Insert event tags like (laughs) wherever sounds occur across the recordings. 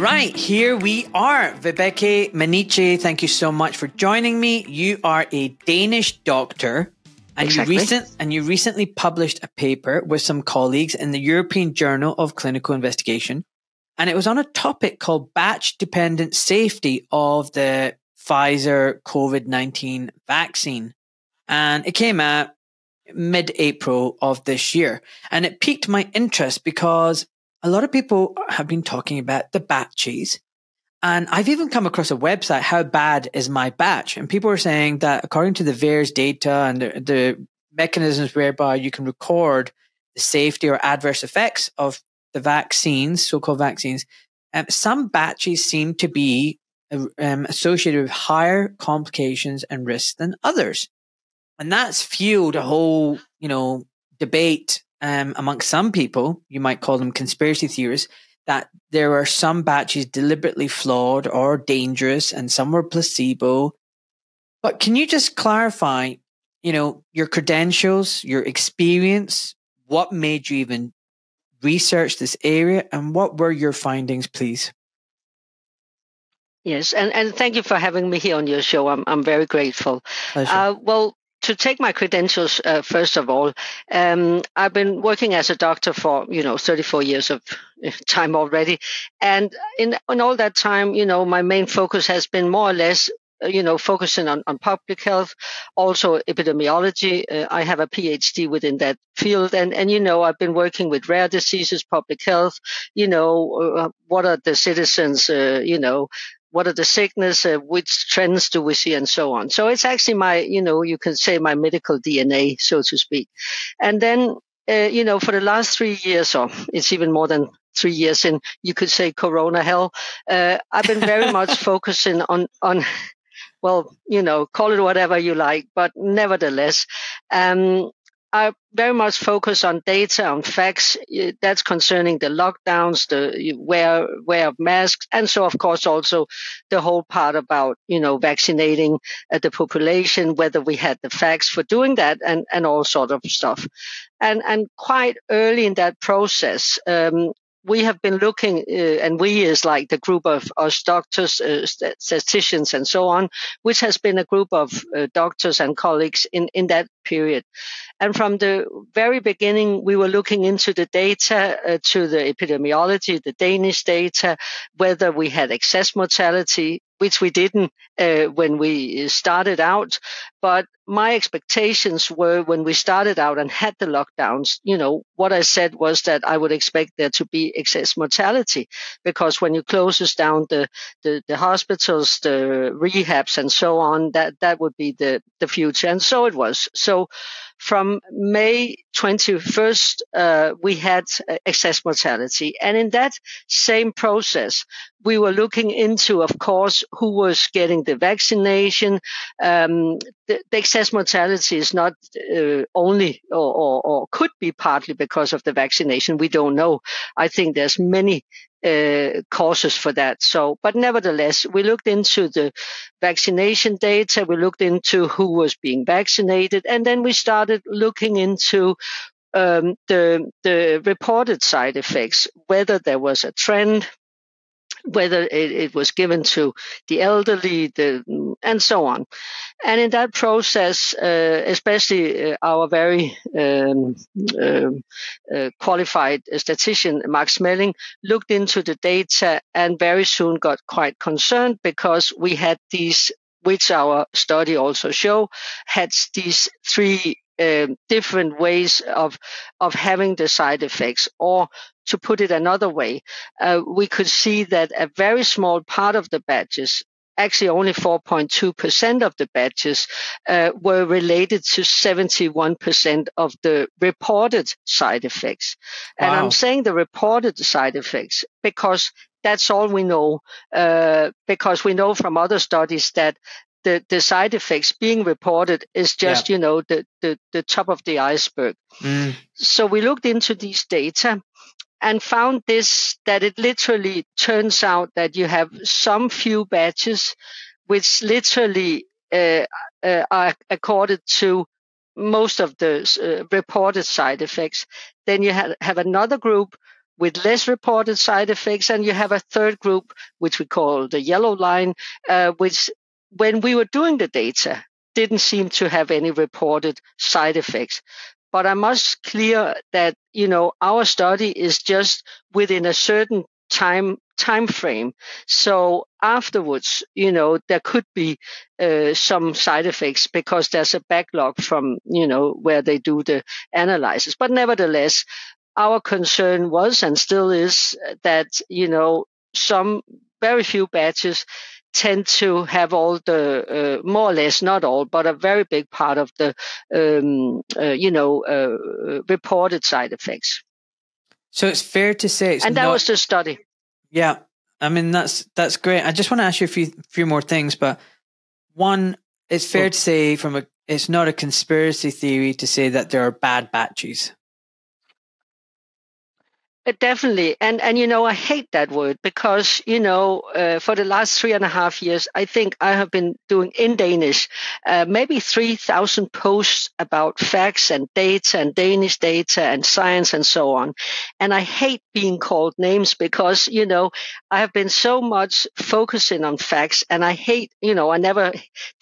Right, here we are. Vibeke Manniche, thank you so much for joining me. You are a Danish doctor and exactly. you recent and you recently published a paper with some colleagues in the European Journal of Clinical Investigation. And it was on a topic called batch dependent safety of the Pfizer COVID-19 vaccine. And it came out mid April of this year. And it piqued my interest because a lot of people have been talking about the batches. And I've even come across a website, How Bad is My Batch? And people are saying that according to the VAERS data and the, the mechanisms whereby you can record the safety or adverse effects of the vaccines, so called vaccines, um, some batches seem to be uh, um, associated with higher complications and risks than others. And that's fueled a whole, you know, debate um, amongst some people, you might call them conspiracy theorists, that there are some batches deliberately flawed or dangerous and some were placebo. But can you just clarify, you know, your credentials, your experience, what made you even research this area and what were your findings, please? Yes, and, and thank you for having me here on your show. I'm, I'm very grateful. Uh, well, to take my credentials uh, first of all um, i've been working as a doctor for you know 34 years of uh, time already. And in, in all that time you know my main focus has been more or less uh, you know focusing on, on public health also epidemiology. Uh, i have a phd within that field. And and you know i've been working with rare diseases public health you know uh, what are the citizens uh, you know what are the sickness, uh, which trends do we see, and so on. So it's actually my, you know, you can say my medical DNA, so to speak. And then, uh, you know, for the last three years, or it's even more than three years in, you could say Corona hell. Uh, I've been very (laughs) much focusing on on. Well, you know, call it whatever you like, but nevertheless, um, I very much focus on data, on facts. That's concerning the lockdowns, the wear wear of masks, and so of course also the whole part about you know vaccinating uh, the population, whether we had the facts for doing that, and and all sort of stuff. And and quite early in that process, um, we have been looking, uh, and we is like the group of us doctors, uh, statisticians, and so on, which has been a group of uh, doctors and colleagues in, in that period. And from the very beginning, we were looking into the data, uh, to the epidemiology, the Danish data, whether we had excess mortality, which we didn't uh, when we started out. But my expectations were when we started out and had the lockdowns, you know, what I said was that I would expect there to be excess mortality because when you closes down the, the, the hospitals, the rehabs and so on, that, that would be the, the future. And so it was. So from May 21st, uh, we had excess mortality. And in that same process, we were looking into, of course, who was getting the vaccination. Um, the, the, excess mortality is not uh, only or, or, or, could be partly because of the vaccination. We don't know. I think there's many uh, causes for that. So, but nevertheless, we looked into the vaccination data. We looked into who was being vaccinated, and then we started looking into um, the the reported side effects, whether there was a trend, whether it, it, was given to the elderly, the, and so on. And in that process, uh, especially uh, our very um, um uh, qualified statistician, Mark Schmeling, looked into the data and very soon got quite concerned because we had these which our study also show had these three um, different ways of of having the side effects. Or to put it another way, uh, we could see that a very small part of the batches actually only 4.2% of the batches uh, were related to 71% of the reported side effects. Wow. And I'm saying the reported side effects because that's all we know, uh, because we know from other studies that the, the side effects being reported is just, yeah. you know, the, the, the top of the iceberg. Mm. So we looked into these data and found this that it literally turns out that you have some few batches which literally uh, uh, are accorded to most of the uh, reported side effects. Then you have, have another group with less reported side effects, and you have a third group, which we call the yellow line, uh, which when we were doing the data, didn't seem to have any reported side effects. But I must clear that, you know, our study is just within a certain time time frame. So afterwards, you know, there could be uh, some side effects because there's a backlog from, you know, where they do the analysis. But nevertheless, our concern was and still is that, you know, some very few batches tend to have all the uh, more or less not all but a very big part of the um, uh, you know uh, reported side effects. So it's fair to say and that not, was the study. Yeah i mean that's that's great. I just want to ask you a few few more things but one it's fair oh. to say from a it's not a conspiracy theory to say that there are bad batches definitely, and and you know I hate that word because you know uh, for the last three and a half years I think I have been doing in Danish uh, maybe three thousand posts about facts and data and Danish data and science and so on, and I hate being called names because you know I have been so much focusing on facts and I hate you know I never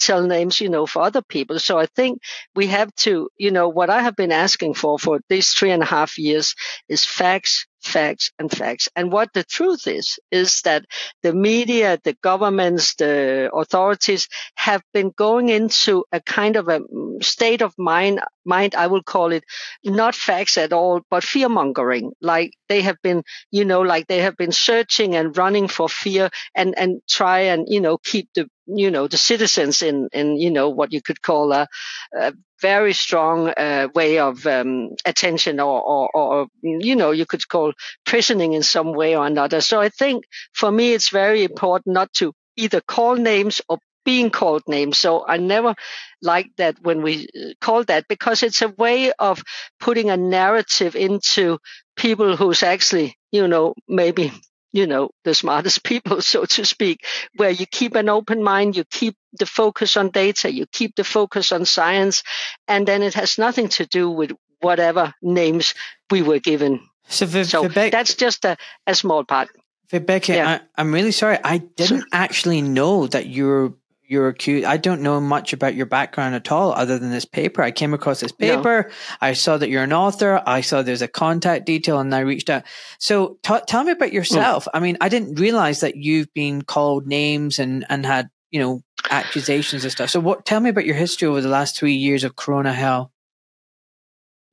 tell names you know for other people. So I think we have to you know what I have been asking for for these three and a half years is facts facts and facts. And what the truth is, is that the media, the governments, the authorities have been going into a kind of a mm, state of mind, mind, I will call it not facts at all, but fear mongering. Like they have been, you know, like they have been searching and running for fear and, and try and, you know, keep the you know the citizens in in you know what you could call a, a very strong uh, way of um, attention or, or, or you know you could call prisoning in some way or another. So i think for me it's very important not to either call names or being called names. So i never like that when we uh, call that because it's a way of putting a narrative into people who's actually you know maybe you know, the smartest (laughs) people, so to speak, where you keep an open mind, you keep the focus on data, you keep the focus on science, and then it has nothing to do with whatever names we were given. So, v- so that's just a, a small part. Vibeke, yeah. I, am really sorry. I didn't actually know that you're you're accused. I don't know much about your background at all, other than this paper. I came across this paper. No. I saw that you're an author. I saw there's a contact detail, and I reached out. So, t- tell me about yourself. Mm. I mean, I didn't realize that you've been called names and and had you know accusations and stuff. So, what? Tell me about your history over the last three years of Corona hell.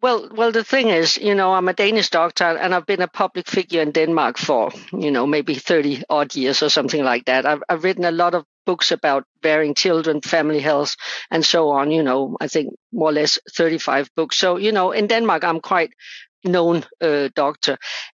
Well, well, the thing is, you know, I'm a Danish doctor and I've been a public figure in Denmark for, you know, maybe 30 odd years or something like that. I've, I've written a lot of books about bearing children, family health, and so on. You know, I think more or less 35 books. So, you know, in Denmark, I'm quite known uh, doctor.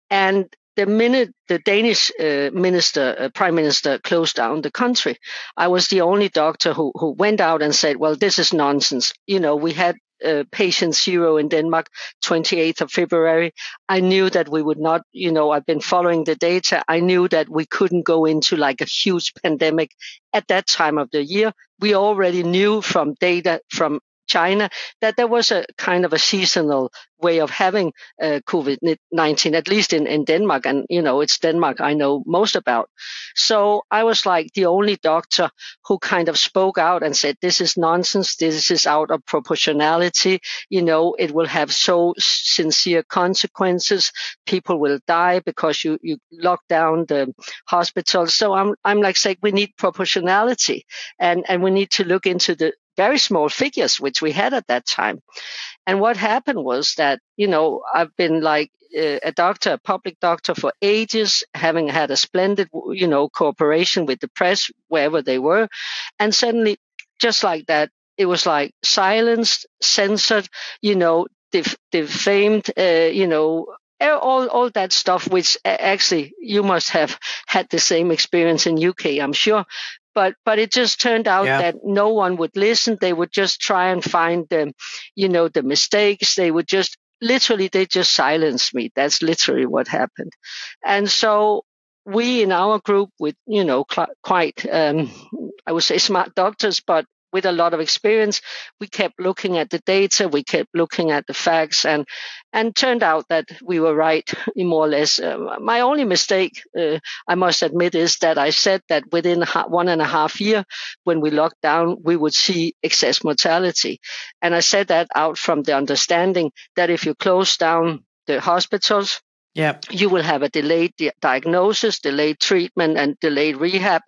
And the minute the Danish uh, minister, uh, prime minister, closed down the country, I was the only doctor who who went out and said, "Well, this is nonsense." You know, we had uh, patient zero in Denmark, 28th of February. I knew that we would not, you know, I've been following the data. I knew that we couldn't go into like a huge pandemic at that time of the year. We already knew from data from China, that there was a kind of a seasonal way of having uh, COVID-19, at least in, in Denmark. And, you know, it's Denmark I know most about. So I was like the only doctor who kind of spoke out and said, this is nonsense. This is out of proportionality. You know, it will have so sincere consequences. People will die because you, you lock down the hospitals. So I'm, I'm like saying we need proportionality and, and we need to look into the, very small figures, which we had at that time. And what happened was that, you know, I've been like uh, a doctor, a public doctor for ages, having had a splendid, you know, cooperation with the press wherever they were. And suddenly, just like that, it was like silenced, censored, you know, def- defamed, uh, you know, all all that stuff which actually you must have had the same experience in UK I'm sure but but it just turned out yeah. that no one would listen. They would just try and find the you know the mistakes. They would just literally they just silenced me. That's literally what happened. And so we in our group with you know cl- quite um, i would say smart doctors but with a lot of experience, we kept looking at the data, we kept looking at the facts, and and turned out that we were right, (laughs) more or less. Uh, my only mistake, uh, I must admit, is that I said that within one and a half year, when we locked down, we would see excess mortality, and I said that out from the understanding that if you close down the hospitals, yeah. You will have a delayed di- diagnosis, delayed treatment, and delayed rehab.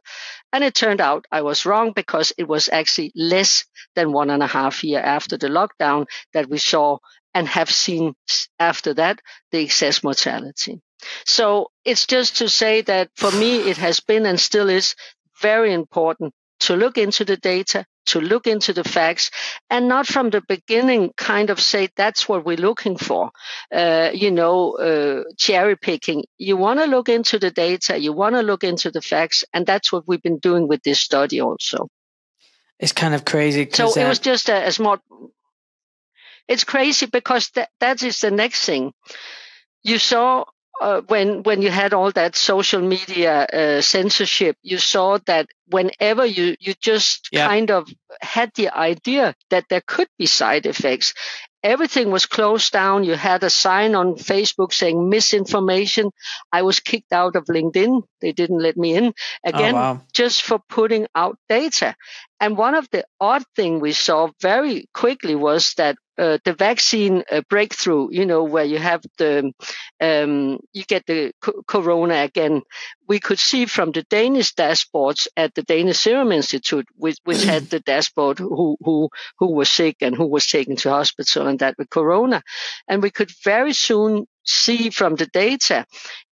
And it turned out I was wrong because it was actually less than one and a half year after the lockdown that we saw and have seen after that the excess mortality. So it's just to say that for me, it has been and still is very important to look into the data, to look into the facts, and not from the beginning kind of say that's what we're looking for. Uh, you know, uh, cherry picking. You want to look into the data, you want to look into the facts, and that's what we've been doing with this study also. It's kind of crazy. So it was just a, a small. It's crazy because that, that is the next thing. You saw uh, when when you had all that social media uh, censorship, you saw that whenever you you just yeah. kind of had the idea that there could be side effects, everything was closed down. You had a sign on Facebook saying misinformation. I was kicked out of LinkedIn. They didn't let me in oh, again, oh, wow. just for putting out data. And one of the odd thing we saw very quickly was that uh, the vaccine uh, breakthrough, you know, where you have the, um, you get the co- corona again. We could see from the Danish dashboards at the Danish Serum Institute, which, which had the dashboard who, who, who was sick and who was taken to hospital and that with corona. And we could very soon see from the data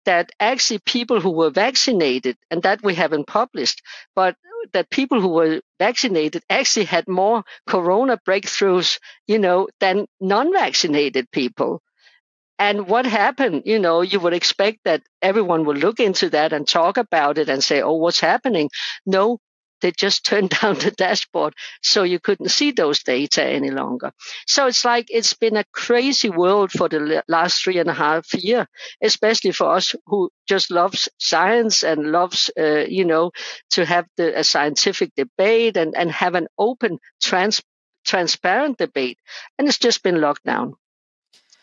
that actually people who were vaccinated, and that we haven't published, but that people who were vaccinated actually had more corona breakthroughs, you know, than non-vaccinated people. And what happened, you know, you would expect that everyone would look into that and talk about it and say, oh, what's happening? No, they just (laughs) turned down the dashboard so you couldn't see those data any longer. So it's like it's been a crazy world for the last three and a half year, especially for us who just loves science and loves, uh, you know, to have the a scientific debate and, and have an open, trans, transparent debate. And it's just been locked down.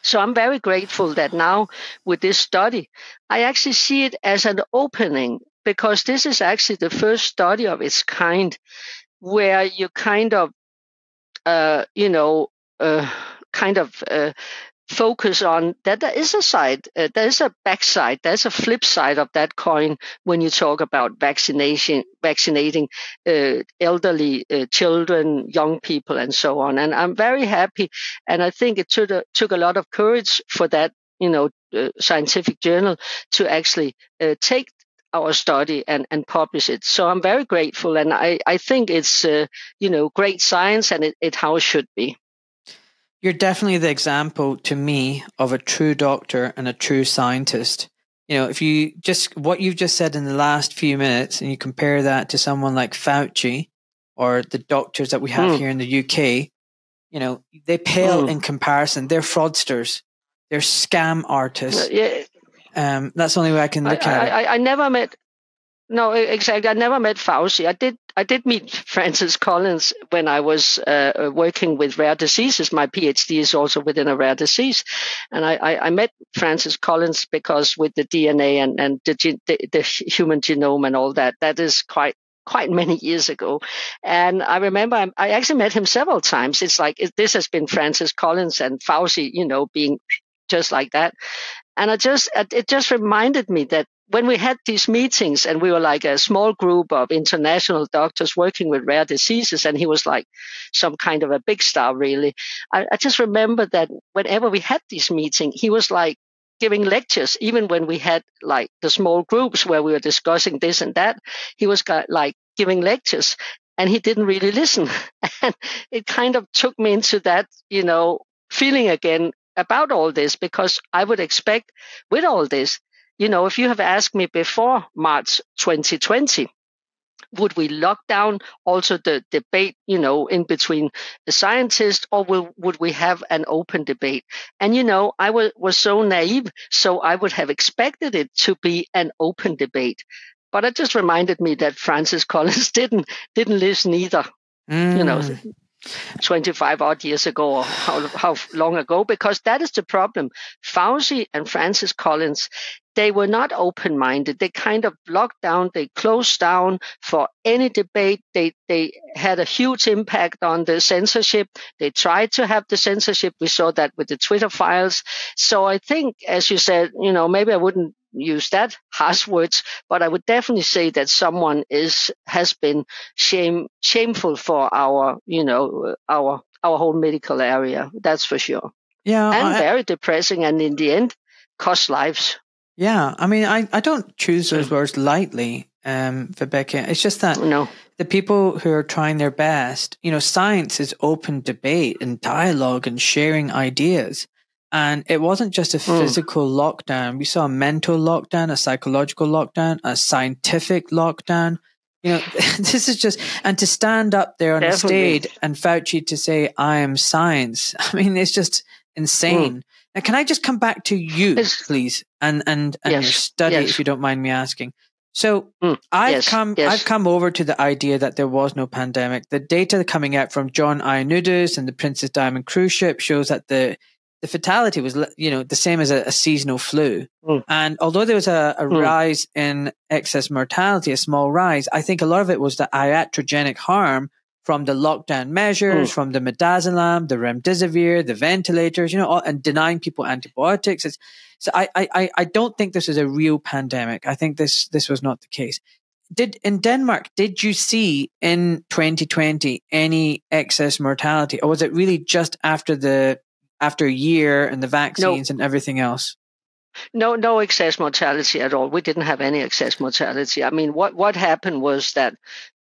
So I'm very grateful that now with this study, I actually see it as an opening because this is actually the first study of its kind where you kind of, uh, you know, uh, kind of uh, focus on that there is a side, uh, there is a backside, there's a flip side of that coin when you talk about vaccination, vaccinating uh, elderly uh, children, young people, and so on. And I'm very happy, and I think it took a, took a lot of courage for that, you know, uh, scientific journal to actually uh, take our study and, and publish it. So I'm very grateful, and I, I think it's uh, you know great science and it, it how it should be. You're definitely the example to me of a true doctor and a true scientist. You know, if you just what you've just said in the last few minutes, and you compare that to someone like Fauci or the doctors that we have mm. here in the UK, you know, they pale mm. in comparison. They're fraudsters. They're scam artists. Uh, yeah, um, that's the only way I can look I, at I, it. I, I never met. No, exactly. I never met Fauci. I did. I did meet (laughs) Francis Collins when I was uh, uh working with rare diseases. My PhD is also within a rare disease, and I, I, I met Francis Collins because with the DNA and and the, the, the human genome and all that, that is quite quite many (laughs) years ago. And I remember I, I actually met him several times. It's like it, this has been Francis Collins and Fauci, you know, being just like that. And I just, uh, it just reminded me that when we had these meetings and we were like a small group of international doctors working with rare diseases, and he was like some kind of a big star, really. I, I just remember that whenever we had these meetings, he was like giving lectures, even when we had like the small groups where we were discussing this and that, he was like giving lectures and he didn't really listen. (laughs) And it kind of took me into that, you know, feeling again about all this because I would expect with all this, you know, if you have asked me before March 2020, would we lock down also the debate, you know, in between the scientists, or will, would we have an open debate? And, you know, I was, was so naive, so I would have expected it to be an open debate. But it just reminded me that Francis Collins (laughs) didn't didn't listen either. mm. you know, mm. 25 odd years ago or how, how long ago, because that is the problem. Fauci and Francis Collins, they were not open minded. They kind of locked down, they closed down for any debate. They, they had a huge impact on the censorship. They tried to have the censorship. We saw that with the Twitter files. So I think, as you said, you know, maybe I wouldn't use that harsh words, but I would definitely say that someone is has been shame shameful for our you know our our whole medical area. That's for sure. Yeah, and I, very depressing, and in the end, cost lives. Yeah, I mean, I, I don't choose those words lightly, um, Vibeke. It's just that no. the people who are trying their best, you know, science is open debate and dialogue and sharing ideas. And it wasn't just a hmm. physical mm. lockdown. We saw a mental lockdown, a psychological lockdown, a scientific lockdown. You know, (laughs) this is just, and to stand up there on Definitely. a stage and Fauci to say, I am science. (laughs) I mean, it's just insane. Mm. Now, can I just come back to you, please, and, and, and yes, your study, yes. if you don't mind me asking? So mm, I've yes, come. I've come over to the idea that there was no pandemic. The data coming out from John Ioannidis and the Princess Diamond cruise ship shows that the the fatality was, you know, the same as a, a seasonal flu. Mm. And although there was a, a mm. rise in excess mortality, a small rise, I think a lot of it was the iatrogenic harm from the lockdown measures, mm. from the midazolam, the remdesivir, the ventilators, you know, and denying people antibiotics. It's, so I, I, I don't think this is a real pandemic. I think this, this was not the case. Did in Denmark, did you see in 2020 any excess mortality or was it really just after the after a year and the vaccines no. and everything else? No, no excess mortality at all. We didn't have any excess mortality. I mean, what what happened was that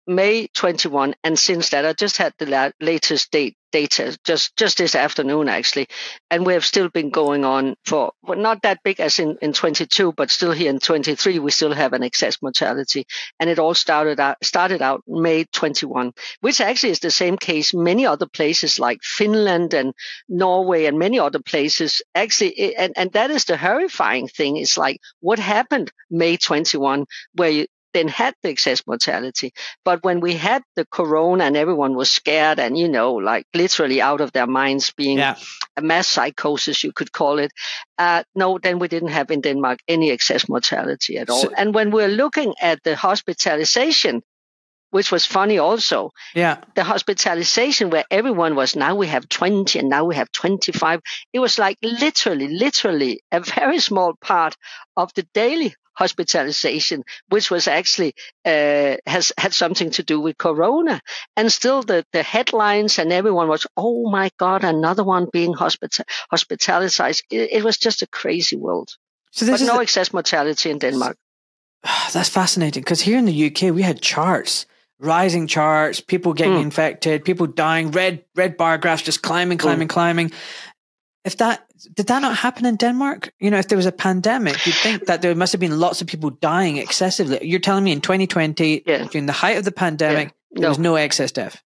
May 21, and since that, I just had the la- latest date data just just this afternoon actually, and we have still been going on for well, not that big as in in 22, but still here in 23 we still have an excess mortality, and it all started out started out May 21, which actually is the same case many other places like Finland and Norway and many other places. Actually, and and that is the horrifying thing. It's like what happened May 21, where you, then had the excess mortality. But when we had the corona and everyone was scared and, you know, like literally out of their minds being yeah. a mass psychosis, you could call it. Uh, no, then we didn't have in Denmark any excess mortality at all. So, and when we're looking at the hospitalization, which was funny also. Yeah. The hospitalization where everyone was now we have 20 and now we have 25. It was like literally, literally a very small part of the daily hospitalization, which was actually uh, has had something to do with corona. And still, the, the headlines and everyone was, "Oh my God, another one being hospital hospitalized." It, it was just a crazy world. So but no the- excess mortality in Denmark. (sighs) That's fascinating because here in the UK we had charts rising charts, people getting mm. infected, people dying, red red bar graphs just climbing, climbing, mm. climbing if that did that not happen in Denmark? You know, if there was a pandemic, you'd think that there must have been lots of people dying excessively. You're telling me in 2020, yeah. during the height of the pandemic, yeah. there was no excess death.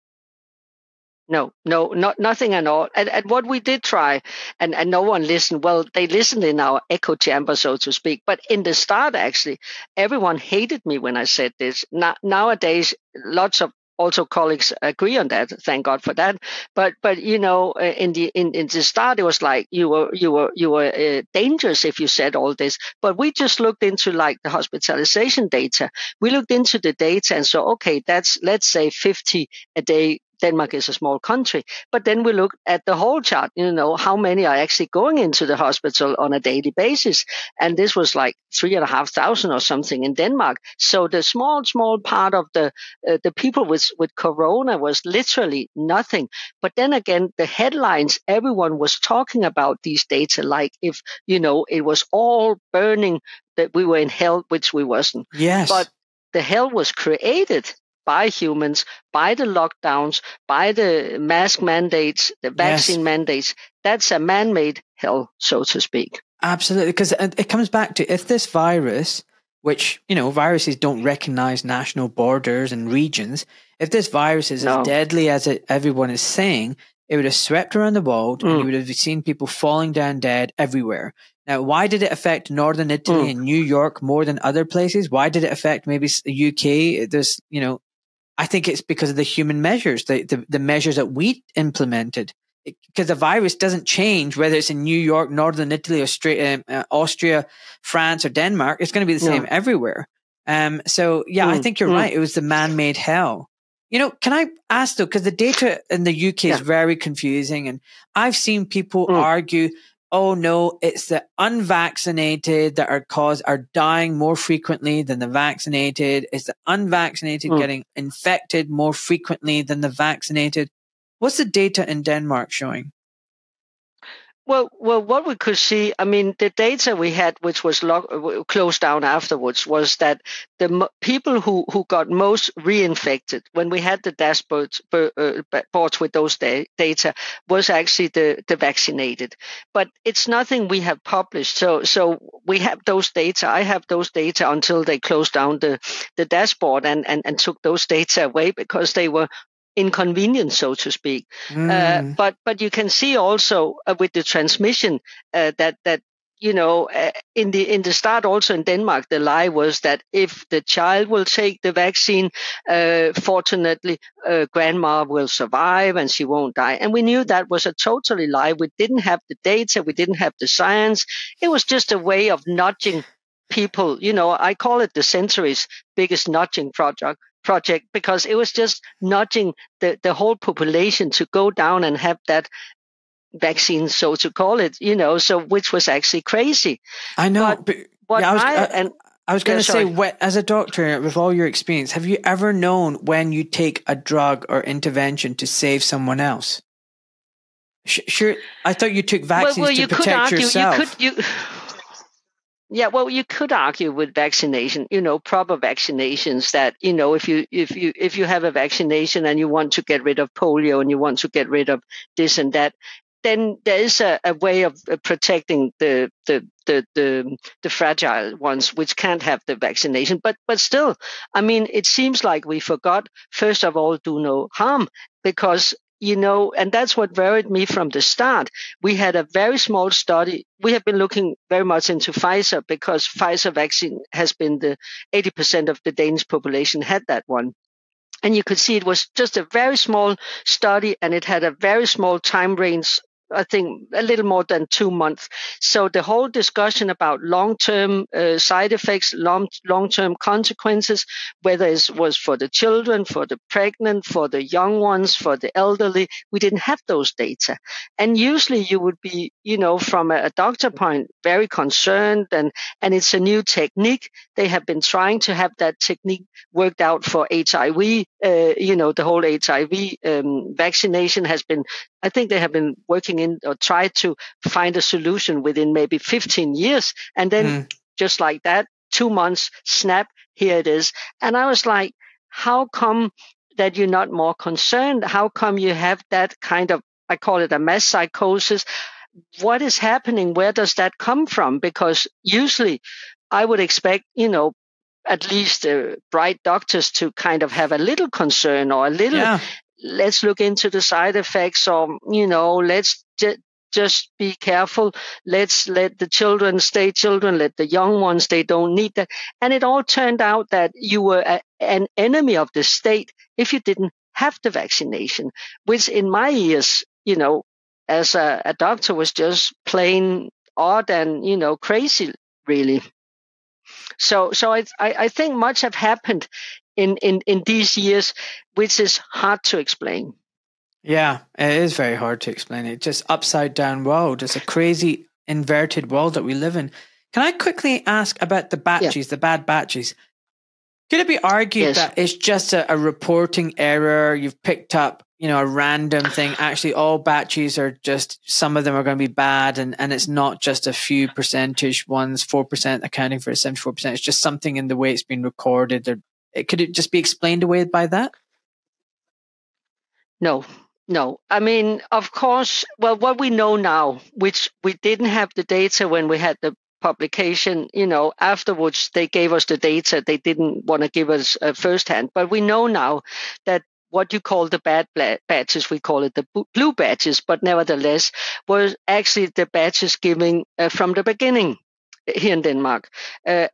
No, no, not nothing at all. And, and what we did try, and, and no one listened. Well, they listened in our echo chamber, so to speak. But in the start, actually, everyone hated me when I said this. Now, nowadays, lots of also colleagues agree on that. Thank God for that. But but you know, uh, in the in, in the start, it was like you were you were you were uh, dangerous if you said all this. But we just looked into like the hospitalization data. We looked into the data and so okay, that's let's say 50 a day Denmark is a small country. But then we look at the whole chart, you know, how many are actually going into the hospital on a daily basis. And this was like three and a half thousand or something in Denmark. So the small, small part of the, uh, the people with, with corona was literally nothing. But then again, the headlines, everyone was talking about these data, like if, you know, it was all burning that we were in hell, which we wasn't. Yes. But the hell was created by humans, by the lockdowns, by the mask mandates, the vaccine yes. mandates. That's a man made hell, so to speak. Absolutely. Because it comes back to if this virus, which, you know, viruses don't recognize national borders and regions, if this virus is no. as deadly as it, everyone is saying, it would have swept around the world mm. and you would have seen people falling down dead everywhere. Now, why did it affect Northern Italy mm. and New York more than other places? Why did it affect maybe the UK? There's, you know, I think it's because of the human measures, the, the, the measures that we implemented. Because the virus doesn't change whether it's in New York, Northern Italy, Austria, uh, Austria France, or Denmark. It's going to be the same everywhere. Um, so yeah, mm, I think you're mm. right. It was the man-made hell. You know, can I ask though, because the data in the UK yeah. is very confusing, and I've seen people mm. argue oh no, it's the unvaccinated that are caused are dying more frequently than the vaccinated. It's the unvaccinated mm. getting infected more frequently than the vaccinated. What's the data in Denmark showing? Well, well, what we could see, I mean, the data we had, which was lock, closed down afterwards, was that the m- people who, who got most reinfected when we had the dashboards uh, boards with those da- data was actually the, the vaccinated. But it's nothing we have published. So, so we have those data. I have those data until they closed down the, the dashboard and, and, and took those data away because they were inconvenience, so to speak. Uh, mm. Uh, but but you can see also uh, with the transmission uh, that that you know uh, in the in the start also in Denmark the lie was that if the child will take the vaccine, uh, fortunately grandma will survive and she won't die. And we knew that was a totally lie. We didn't have the data, we didn't have the science. It was just a way of nudging people. You know, I call it the century's biggest nudging project project because it was just nudging the, the whole population to go down and have that vaccine, so to call it, you know, so which was actually crazy. I know. But, but what yeah, I was, I, uh, and, I was going to yeah, say, what, as a doctor, with all your experience, have you ever known when you take a drug or intervention to save someone else? Sure, I thought you took vaccines well, well, you to protect argue, yourself. You could, you, yeah, well, you could argue with vaccination, you know, proper vaccinations that, you know, if you if you if you have a vaccination and you want to get rid of polio and you want to get rid of this and that, then there is a, a way of uh, protecting the, the the the the fragile ones which can't have the vaccination. But but still, I mean, it seems like we forgot first of all do no harm because you know, and that's what worried me from the start. We had a very small study. We have been looking very much into Pfizer because Pfizer vaccine has been the 80% of the Danish population had that one. And you could see it was just a very small study and it had a very small time range I think a little more than two months. So the whole discussion about long-term uh, side effects, long, long-term consequences, whether it was for the children, for the pregnant, for the young ones, for the elderly, we didn't have those data. And usually you would be, you know, from a, doctor point, very concerned and, and it's a new technique. They have been trying to have that technique worked out for HIV. Uh, you know, the whole HIV um, vaccination has been I think they have been working in or tried to find a solution within maybe 15 years. And then mm. just like that, two months, snap, here it is. And I was like, how come that you're not more concerned? How come you have that kind of, I call it a mass psychosis? What is happening? Where does that come from? Because usually I would expect, you know, at least uh, bright doctors to kind of have a little concern or a little yeah let's look into the side effects or you know let's j- just be careful. Let's let the children stay children let the young ones they don't need that. And it all turned out that you were a, an enemy of the state if you didn't have the vaccination which in my ears you know as a, a doctor was just plain odd and you know crazy really. So so I, I think much have happened in, in, in these years, which is hard to explain. Yeah, it is very hard to explain. It just upside down world. It's a crazy inverted world that we live in. Can I quickly ask about the batches, yeah. the bad batches? Could it be argued yes. that it's just a, a, reporting error? You've picked up, you know, a random thing. Actually, all batches are just some of them are going to be bad, and, and it's not just a few percentage ones, four percent accounting for seventy four percent. It's just something in the way it's been recorded. Could it just be explained away by that? No, no. I mean, of course, well, what we know now, which we didn't have the data when we had the publication, you know, afterwards they gave us the data. They didn't want to give us uh, firsthand, but we know now that what you call the bad batches, we call it the blue batches, but nevertheless, was actually the batches given uh, from the beginning here in Denmark. Uh,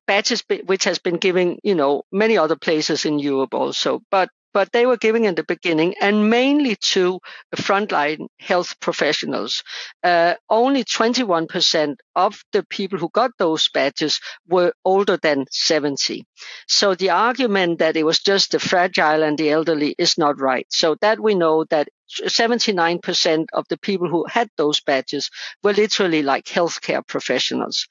which has been given, you know, many other places in Europe also. But but they were giving in the beginning and mainly to frontline health professionals. Uh, only 21% of the people who got those badges were older than 70. So the argument that it was just the fragile and the elderly is not right. So that we know that 79% of the people who had those badges were literally like healthcare professionals.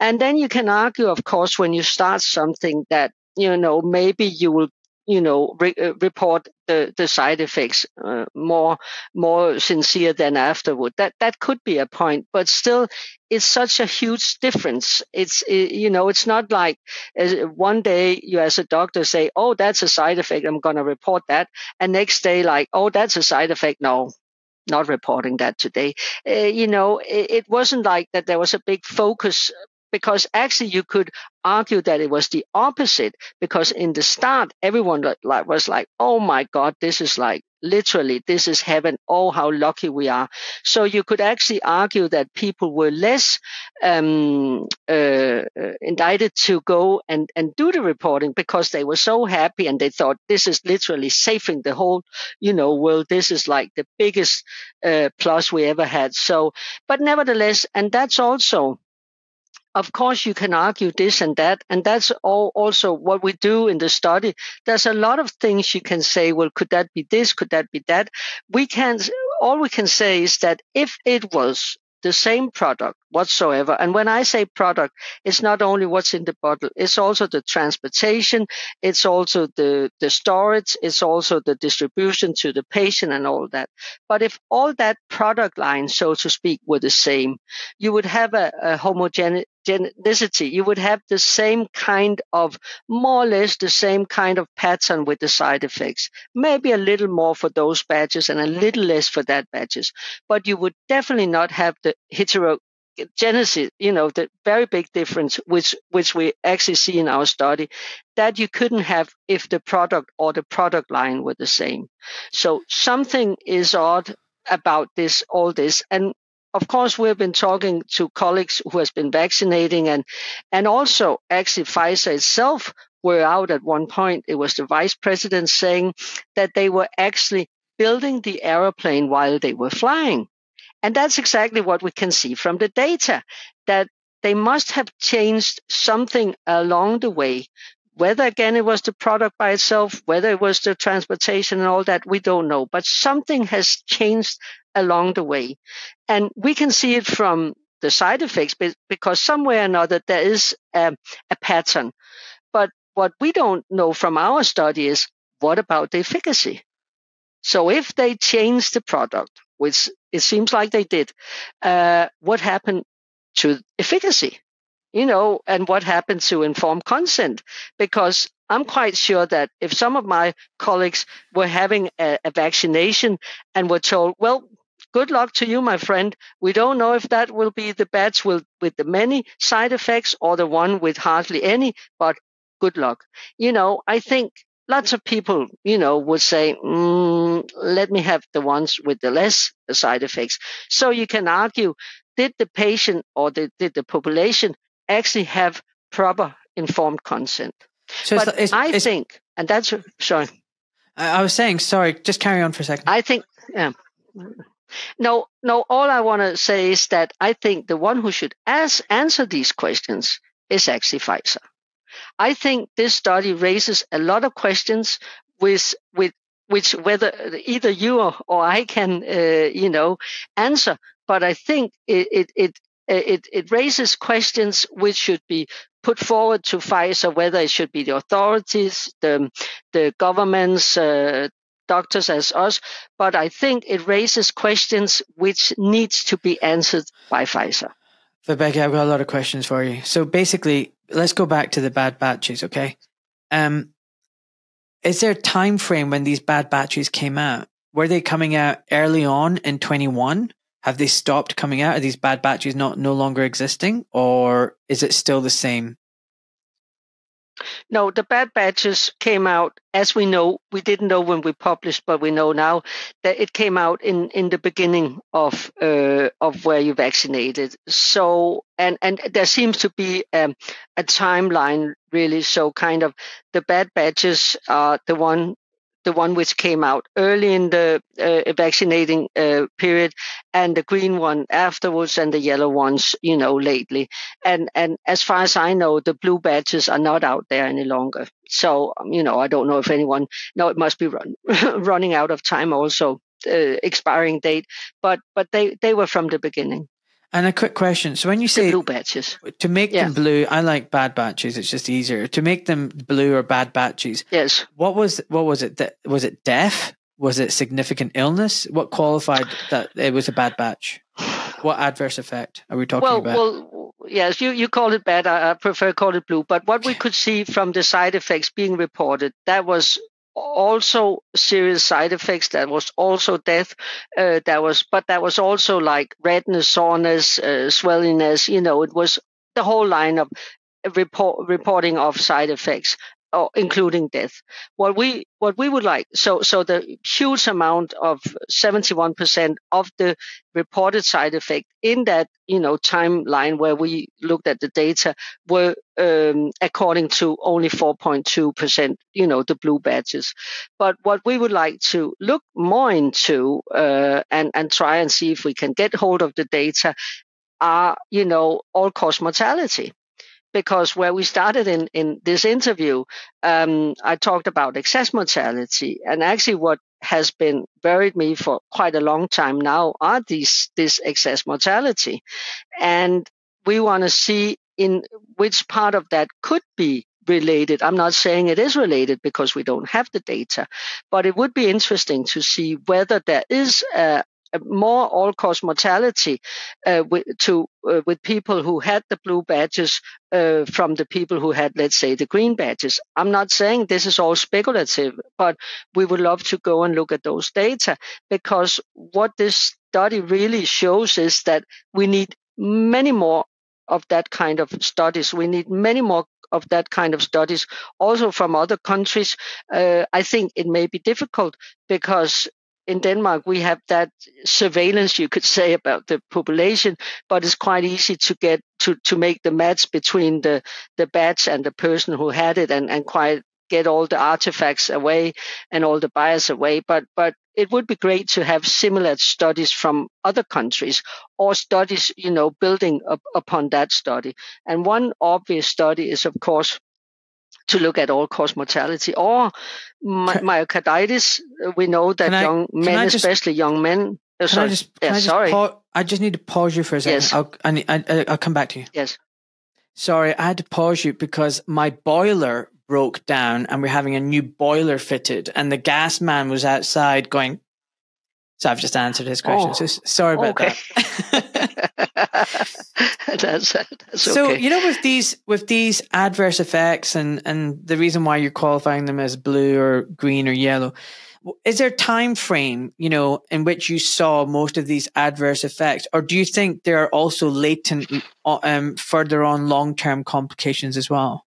And then you can argue, of course, when you start something that, you know, maybe you will you know re- uh, report the, the side effects uh, more more sincere than afterward. That that could be a point but still it's such a huge difference. It's it, you know it's not like one day you as a doctor say oh that's a side effect i'm going to report that. And next day like oh that's a side effect. No not reporting that today. Uh, you know, it, it, wasn't like that there was a big focus because actually you could argue that it was the opposite because in the start everyone was like oh my god this is like literally this is heaven. Oh how lucky we are. So you could actually argue that people were less um, uh, indicted to go and, and do the reporting because they were so happy and they thought this is literally saving the whole you know world. This is like the biggest uh, plus we ever had. So but nevertheless and that's also of course you can argue this and that and that's all also what we do in the study there's a lot of things you can say well could that be this could that be that we can all we can say is that if it was the same product whatsoever. And when I say product, it's not only what's in the bottle, it's also the transportation, it's also the, the storage, it's also the distribution to the patient and all that. But if all that product line, so to speak, were the same, you would have a, a homogeneity. You would have the same kind of, more or less the same kind of pattern with the side effects. Maybe a little more for those batches and a little less for that batches. But you would definitely not have the hetero genesis, you know, the very big difference, which which we actually see in our study, that you couldn't have if the product or the product line were the same. So something is odd about this, all this, and of course we've been talking to colleagues who has been vaccinating, and and also actually Pfizer itself were out at one point. It was the vice president saying that they were actually building the aeroplane while they were flying. And that's exactly what we can see from the data that they must have changed something along the way. Whether again it was the product by itself, whether it was the transportation and all that, we don't know. But something has changed along the way. And we can see it from the side effects because somewhere or another there is a, a pattern. But what we don't know from our study is what about the efficacy? So if they change the product, which it seems like they did. Uh, what happened to efficacy? You know, and what happened to informed consent? Because I'm quite sure that if some of my colleagues were having a, a vaccination and were told, well, good luck to you, my friend. We don't know if that will be the batch with, with the many side effects or the one with hardly any, but good luck. You know, I think lots of people, you know, would say, mm, let me have the ones with the less side effects. So you can argue, did the patient or the, did the population actually have proper informed consent? So but it's, I it's, think, and that's, sorry. I was saying, sorry, just carry on for a second. I think, yeah. No, no, all I want to say is that I think the one who should ask, answer these questions is actually Pfizer. I think this study raises a lot of questions with with which whether either you or, or I can uh, you know answer. But I think it it, it it it raises questions which should be put forward to Pfizer, whether it should be the authorities, the the governments, uh, doctors as us. But I think it raises questions which needs to be answered by Pfizer. Vibeke, I've got a lot of questions for you. So basically, let's go back to the bad batches, okay? Um, is there a time frame when these bad batches came out? Were they coming out early on in 21? Have they stopped coming out? Are these bad batches not no longer existing, or is it still the same? No, the bad batches came out as we know. We didn't know when we published, but we know now that it came out in, in the beginning of uh, of where you vaccinated. So and and there seems to be um, a timeline really. So kind of the bad batches are the one the one which came out early in the uh, vaccinating uh, period, and the green one afterwards, and the yellow ones, you know, lately. And and as far as I know, the blue badges are not out there any longer. So um, you know, I don't know if anyone. No, it must be run (laughs) running out of time also. Uh, expiring date, but but they they were from the beginning. And a quick question. So when you say the blue batches, to make yeah. them blue, I like bad batches. It's just easier to make them blue or bad batches. Yes. What was what was it? That was it death? Was it significant illness? What qualified that it was a bad batch? What adverse effect are we talking well, about? Well, yes, you, you call it bad. I, I prefer call it blue. But what we could see from the side effects being reported, that was also serious side effects. That was also death. Uh, that was, but that was also like redness, soreness, uh, swellingness. You know, it was the whole line of report, reporting of side effects or including death. What we what we would like so so the huge amount of 71% of the reported side effect in that you know timeline where we looked at the data were um, according to only 4.2% you know the blue badges. But what we would like to look more into uh, and and try and see if we can get hold of the data are you know all cause mortality because where we started in, in this interview, um, I talked about excess mortality. And actually, what has been buried me for quite a long time now are these this excess mortality. And we want to see in which part of that could be related. I'm not saying it is related because we don't have the data, but it would be interesting to see whether there is a, more all-cause mortality uh, with, to uh, with people who had the blue badges uh, from the people who had, let's say, the green badges. I'm not saying this is all speculative, but we would love to go and look at those data because what this study really shows is that we need many more of that kind of studies. We need many more of that kind of studies also from other countries. Uh, I think it may be difficult because in Denmark, we have that surveillance, you could say, about the population, but it's quite easy to get to, to make the match between the, the batch and the person who had it and, and quite get all the artifacts away and all the bias away. But, but it would be great to have similar studies from other countries or studies, you know, building up upon that study. And one obvious study is, of course, to look at all cause mortality or my, myocarditis. We know that I, young men, just, especially young men. Uh, sorry, I just, yeah, I sorry. Pa- I just need to pause you for a second. Yes. I'll, I, I, I'll come back to you. Yes. Sorry, I had to pause you because my boiler broke down and we're having a new boiler fitted and the gas man was outside going, so I've just answered his question. Oh, so sorry about okay. that. (laughs) (laughs) that's, that's so okay. you know with these with these adverse effects and and the reason why you're qualifying them as blue or green or yellow is there a time frame you know in which you saw most of these adverse effects or do you think there are also latent uh, um, further on long term complications as well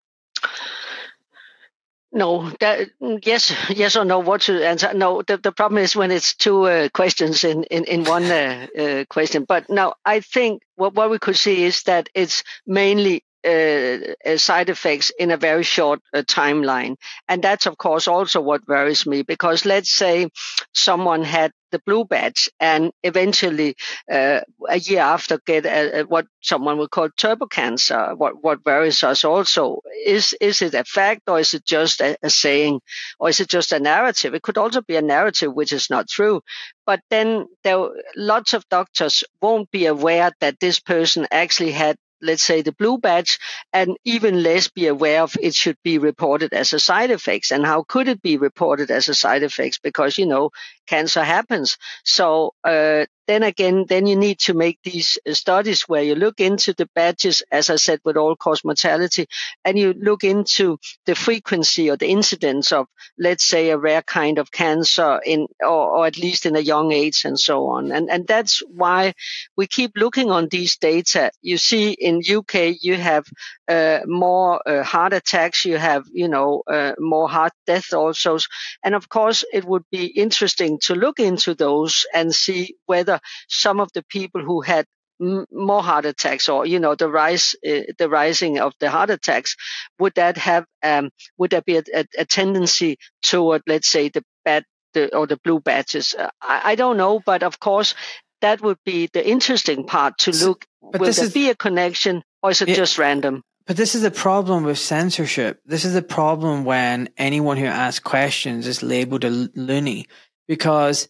no, that, yes, yes or no. What to answer? No, the, the problem is when it's two uh, questions in in in one uh, uh, question. But now I think what what we could see is that it's mainly uh, uh, side effects in a very short uh, timeline. And that's, of course, also what worries me because let's say someone had the blue badge and eventually uh, a year after get a, a, what someone would call turbo cancer. What, what worries us also is, is it a fact or is it just a, a saying or is it just a narrative? It could also be a narrative which is not true. But then there, lots of doctors won't be aware that this person actually had let's say the blue badge and even less be aware of it should be reported as a side effects. And how could it be reported as a side effects? Because you know cancer happens so uh, then again, then you need to make these uh, studies where you look into the badges, as I said, with all cause mortality, and you look into the frequency or the incidence of, let's say, a rare kind of cancer in, or, or at least in a young age and so on. And, and that's why we keep looking on these data. You see in UK, you have uh, more uh, heart attacks, you have, you know, uh, more heart death also. And of course, it would be interesting to look into those and see whether some of the people who had more heart attacks or you know the rise uh, the rising of the heart attacks would that have um, would there be a, a, a, tendency toward let's say the bad the, or the blue badges. Uh, I, I, don't know, but of course that would be the interesting part to look. But will there is, be a connection, or is it yeah, just random? But this is the problem with censorship. This is the problem when anyone who asks questions is labeled a loony, because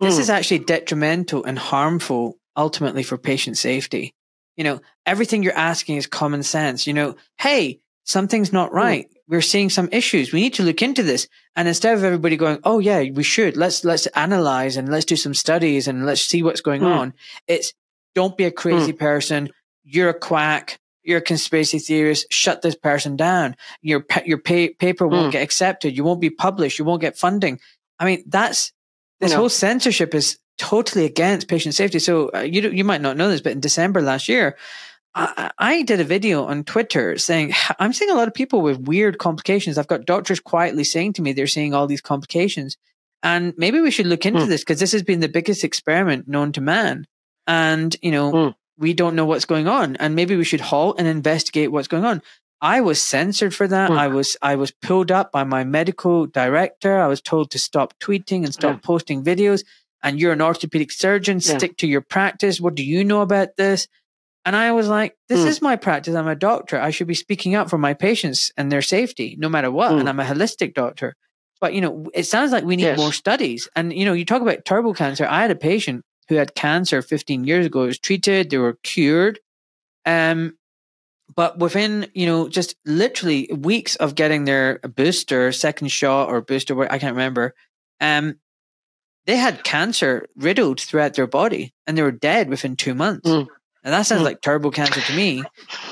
this mm. is actually detrimental and harmful ultimately for patient safety. You know, everything you're asking is common sense. You know, hey, something's not hmm. right. Mm. We're seeing some issues. We need to look into this. And instead of everybody going, "Oh yeah, we should. Let's let's analyze and let's do some studies and let's see what's going mm. on." It's don't be a crazy mm. person. You're a quack. You're a conspiracy theorist. Shut this person down. Your your pay, paper won't hmm. get accepted. You won't be published. You won't get funding. I mean, that's this whole censorship is totally against patient safety. So uh, you you might not know this, but in December last year, I, I, did a video on Twitter saying I'm seeing a lot of people with weird complications. I've got doctors quietly saying to me they're seeing all these complications, and maybe we should look into mm. this because this has been the biggest experiment known to man, and you know mm. we don't know what's going on, and maybe we should halt and investigate what's going on. I was censored for that. Mm. I was I was pulled up by my medical director. I was told to stop tweeting and stop yeah. posting videos. And you're an orthopedic surgeon. Yeah. Stick to your practice. What do you know about this? And I was like, this mm. is my practice. I'm a doctor. I should be speaking up for my patients and their safety, no matter what. Mm. And I'm a holistic doctor. But, you know, it sounds like we need yes. more studies. And, you know, you talk about turbo cancer. I had a patient who had cancer 15 years ago. It was treated. They were cured. Um, but within, you know, just literally weeks of getting their booster, second shot or booster, I can't remember, um, they had cancer riddled throughout their body and they were dead within two months. Mm. And that sounds mm. like turbo cancer to me.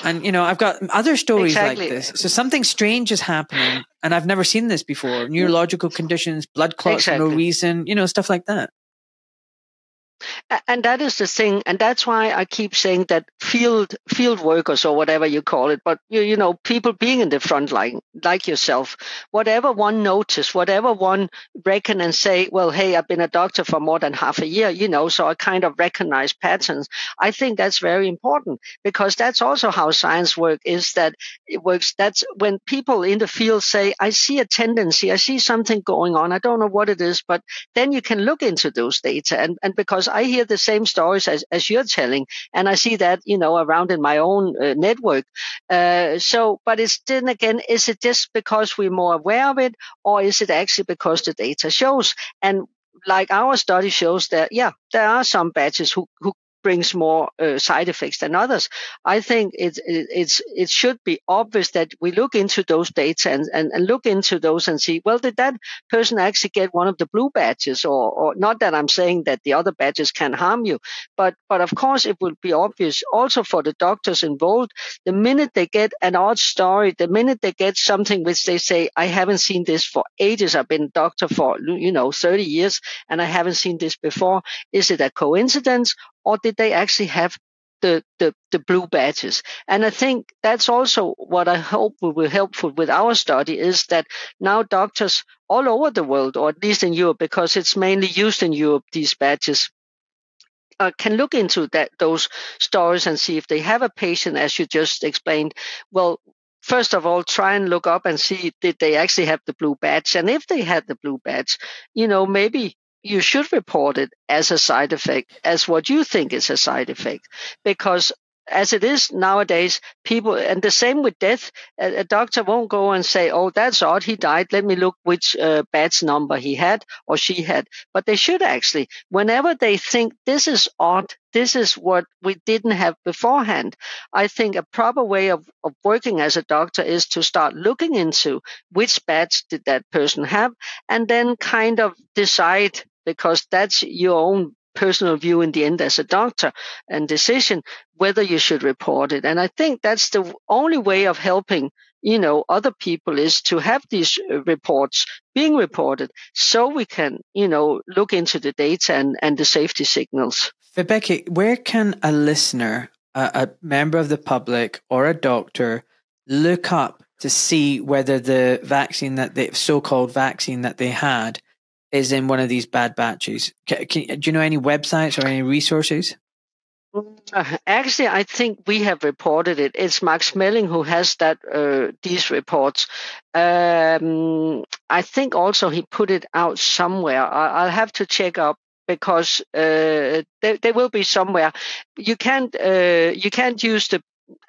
And, you know, I've got other stories exactly. like this. So something strange is happening and I've never seen this before. Neurological conditions, blood clots exactly. for no reason, you know, stuff like that and that is the thing and that's why i keep saying that field field workers or whatever you call it but you, you know people being in the front line like yourself whatever one notice whatever one reckon and say well hey i've been a doctor for more than half a year you know so i kind of recognize patterns i think that's very important because that's also how science work is that it works that's when people in the field say i see a tendency i see something going on i don't know what it is but then you can look into those data and, and because I hear the same stories as, as you're telling, and I see that you know around in my own uh, network. Uh, so, but it's then again, is it just because we're more aware of it, or is it actually because the data shows? And like our study shows that yeah, there are some batches who who brings more uh, side effects than others. I think it, it, it's it should be obvious that we look into those data and, and, and look into those and see, well, did that person actually get one of the blue badges or, or not that I'm saying that the other badges can harm you, but but of course it will be obvious also for the doctors involved, the minute they get an odd story, the minute they get something which they say, I haven't seen this for ages, I've been a doctor for you know 30 years and I haven't seen this before. Is it a coincidence or did they actually have the, the, the blue badges. And I think that's also what I hope will be helpful with our study is that now doctors all over the world, or at least in Europe, because it's mainly used in Europe, these badges, uh, can look into that those stories and see if they have a patient, as you just explained. Well, first of all, try and look up and see did they actually have the blue badge, and if they had the blue badge, you know maybe you should report it as a side effect, as what you think is a side effect, because as it is nowadays, people, and the same with death, a, a doctor won't go and say, oh, that's odd, he died, let me look which uh, number he had or she had. But they should actually, whenever they think this is odd, this is what we didn't have beforehand. I think a proper way of, of working as a doctor is to start looking into which badge did that person have and then kind of decide because that's your own personal view in the end as a doctor and decision whether you should report it. And I think that's the only way of helping, you know, other people is to have these uh, reports being reported so we can, you know, look into the data and, and the safety signals. Vibeke, where can a listener, a, a member of the public or a doctor look up to see whether the vaccine that the so-called vaccine that they had is in one of these bad batches. Can, can, do you know any websites or any resources? Uh, actually, I think we have reported it. It's Max Schmeling who has that uh, these reports. Um, I think also he put it out somewhere. I, will have to check up because uh, they, they will be somewhere. You can't uh, you can't use the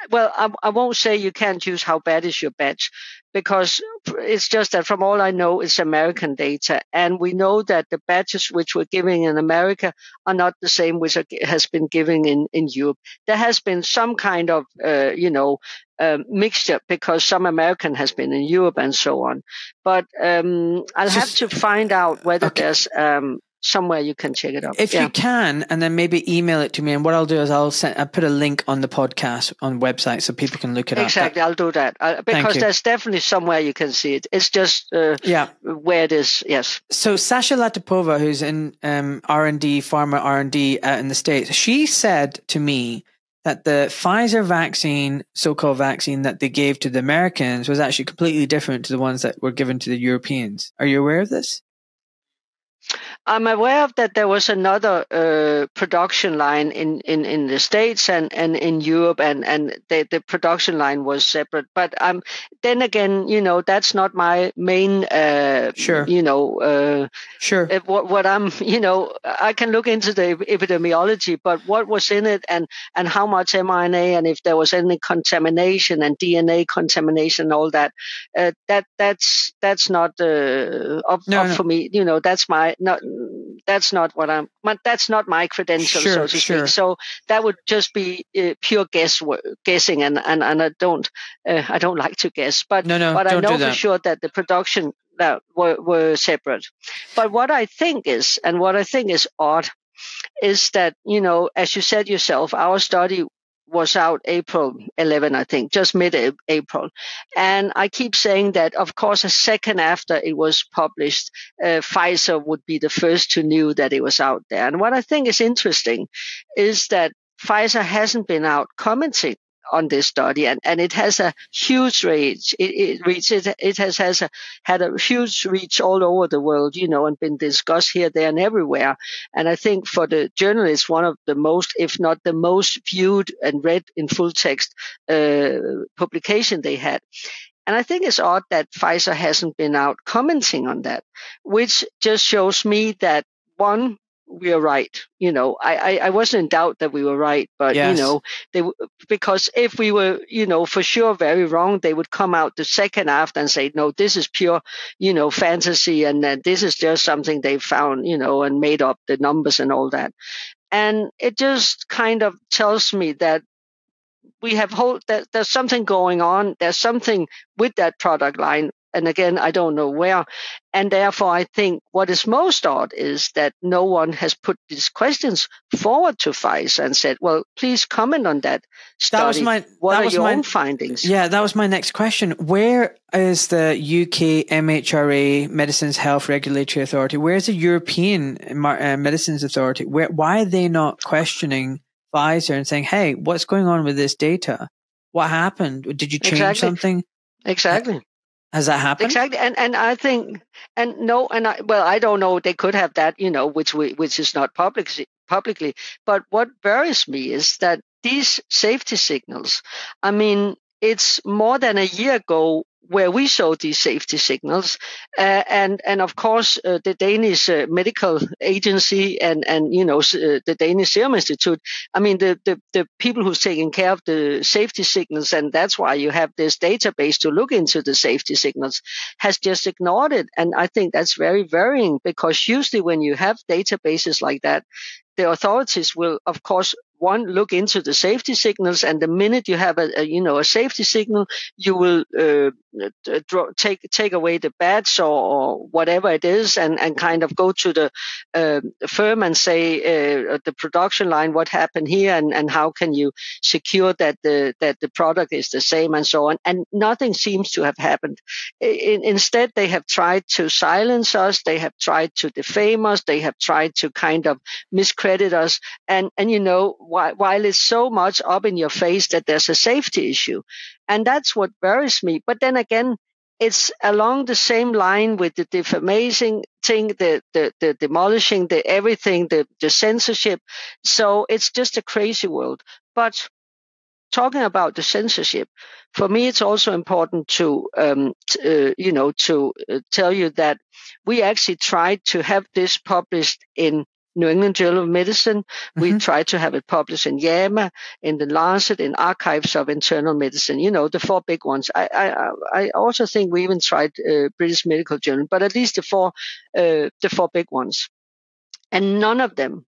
well, I, I, won't say you can't use how bad is your batch because it's just that from all I know, it's American data. And we know that the batches which we're giving in America are not the same which are, has been given in, in Europe. There has been some kind of, uh, you know, uh, mixture because some American has been in Europe and so on. But um, I'll have to find out whether okay. there's um, somewhere you can check it out. If yeah. you can, and then maybe email it to me. And what I'll do is I'll send, I'll put a link on the podcast on website so people can look it exactly, up. Exactly, I'll do that uh, because there's definitely somewhere you can see it. It's just uh, yeah where it is. Yes. So Sasha Latypova, who's in um, R and D, pharma R and D uh, in the states, she said to me that the Pfizer vaccine, so-called vaccine that they gave to the Americans, was actually completely different to the ones that were given to the Europeans. Are you aware of this? I'm aware of that there was another uh, production line in, in, in the States and, and in Europe, and, and the, the production line was separate. But um, then again, you know, that's not my main, uh, sure. you know, uh, sure. What, what I'm, you know, I can look into the epidemiology, but what was in it and, and how much mRNA and if there was any contamination and DNA contamination and all that, uh, that that's that's not uh, up, no, up no. for me. You know, that's my not that's not what I'm. That's not my credentials, sure, so to sure. speak. So that would just be uh, pure guess guessing, and, and and I don't uh, I don't like to guess, but no, no, but I know for sure that the production that were, were separate. But what I think is, and what I think is odd, is that you know, as you said yourself, our study was out April 11, I think, just mid April. And I keep saying that, of course, a second after it was published, uh, Pfizer would be the first to knew that it was out there. And what I think is interesting is that Pfizer hasn't been out commenting on this study, and, and it has a huge reach. It, it reach it, it has has a, had a huge reach all over the world, you know, and been discussed here, there, and everywhere. And I think for the journalists, one of the most, if not the most viewed and read in full text uh, publication they had. And I think it's odd that Pfizer hasn't been out commenting on that, which just shows me that one, we are right. You know, I, I, I, wasn't in doubt that we were right, but yes. you know, they because if we were, you know, for sure very wrong, they would come out the second after and say, no, this is pure, you know, fantasy, and uh, this is just something they found, you know, and made up the numbers and all that. And it just kind of tells me that we have whole that there's something going on. There's something with that product line and again, I don't know where. And therefore, I think what is most odd is that no one has put these questions forward to Pfizer and said, well, please comment on that study. That was my, what are your my, own findings? Yeah, that was my next question. Where is the UK MHRA, Medicines Health Regulatory Authority? Where is the European uh, Medicines Authority? Where, why are they not questioning Pfizer and saying, hey, what's going on with this data? What happened? Did you change exactly. something? Exactly. Has that happened? Exactly, and and I think and no, and I well, I don't know. They could have that, you know, which we, which is not public publicly. But what worries me is that these safety signals. I mean, it's more than a year ago where we saw these safety signals. Uh, and, and of course, uh, the Danish uh, medical agency and, and, you know, uh, the Danish Serum Institute, I mean, the, the, the people who's taking care of the safety signals, and that's why you have this database to look into the safety signals, has just ignored it. And I think that's very worrying because usually when you have databases like that, the authorities will, of course, one look into the safety signals and the minute you have a, a you know a safety signal you will uh, draw, take take away the badge or, or, whatever it is and and kind of go to the uh, firm and say uh, the production line what happened here and and how can you secure that the that the product is the same and so on. And nothing seems to have happened. In, instead they have tried to silence us they have tried to defame us they have tried to kind of miscredit us. And and you know while it's so much up in your face that there's a safety issue. And that's what worries me. But then again, it's along the same line with the defamation thing, the, the, the demolishing, the everything, the, the censorship. So it's just a crazy world. But talking about the censorship, for me, it's also important to, um, t- uh, you know, to uh, tell you that we actually tried to have this published in New England Journal of Medicine. Mm-hmm. We tried to have it published in JAMA, in the Lancet, in Archives of Internal Medicine. You know, the four big ones. I I, I also think we even tried uh, British Medical Journal, but at least the four uh, the four big ones, and none of them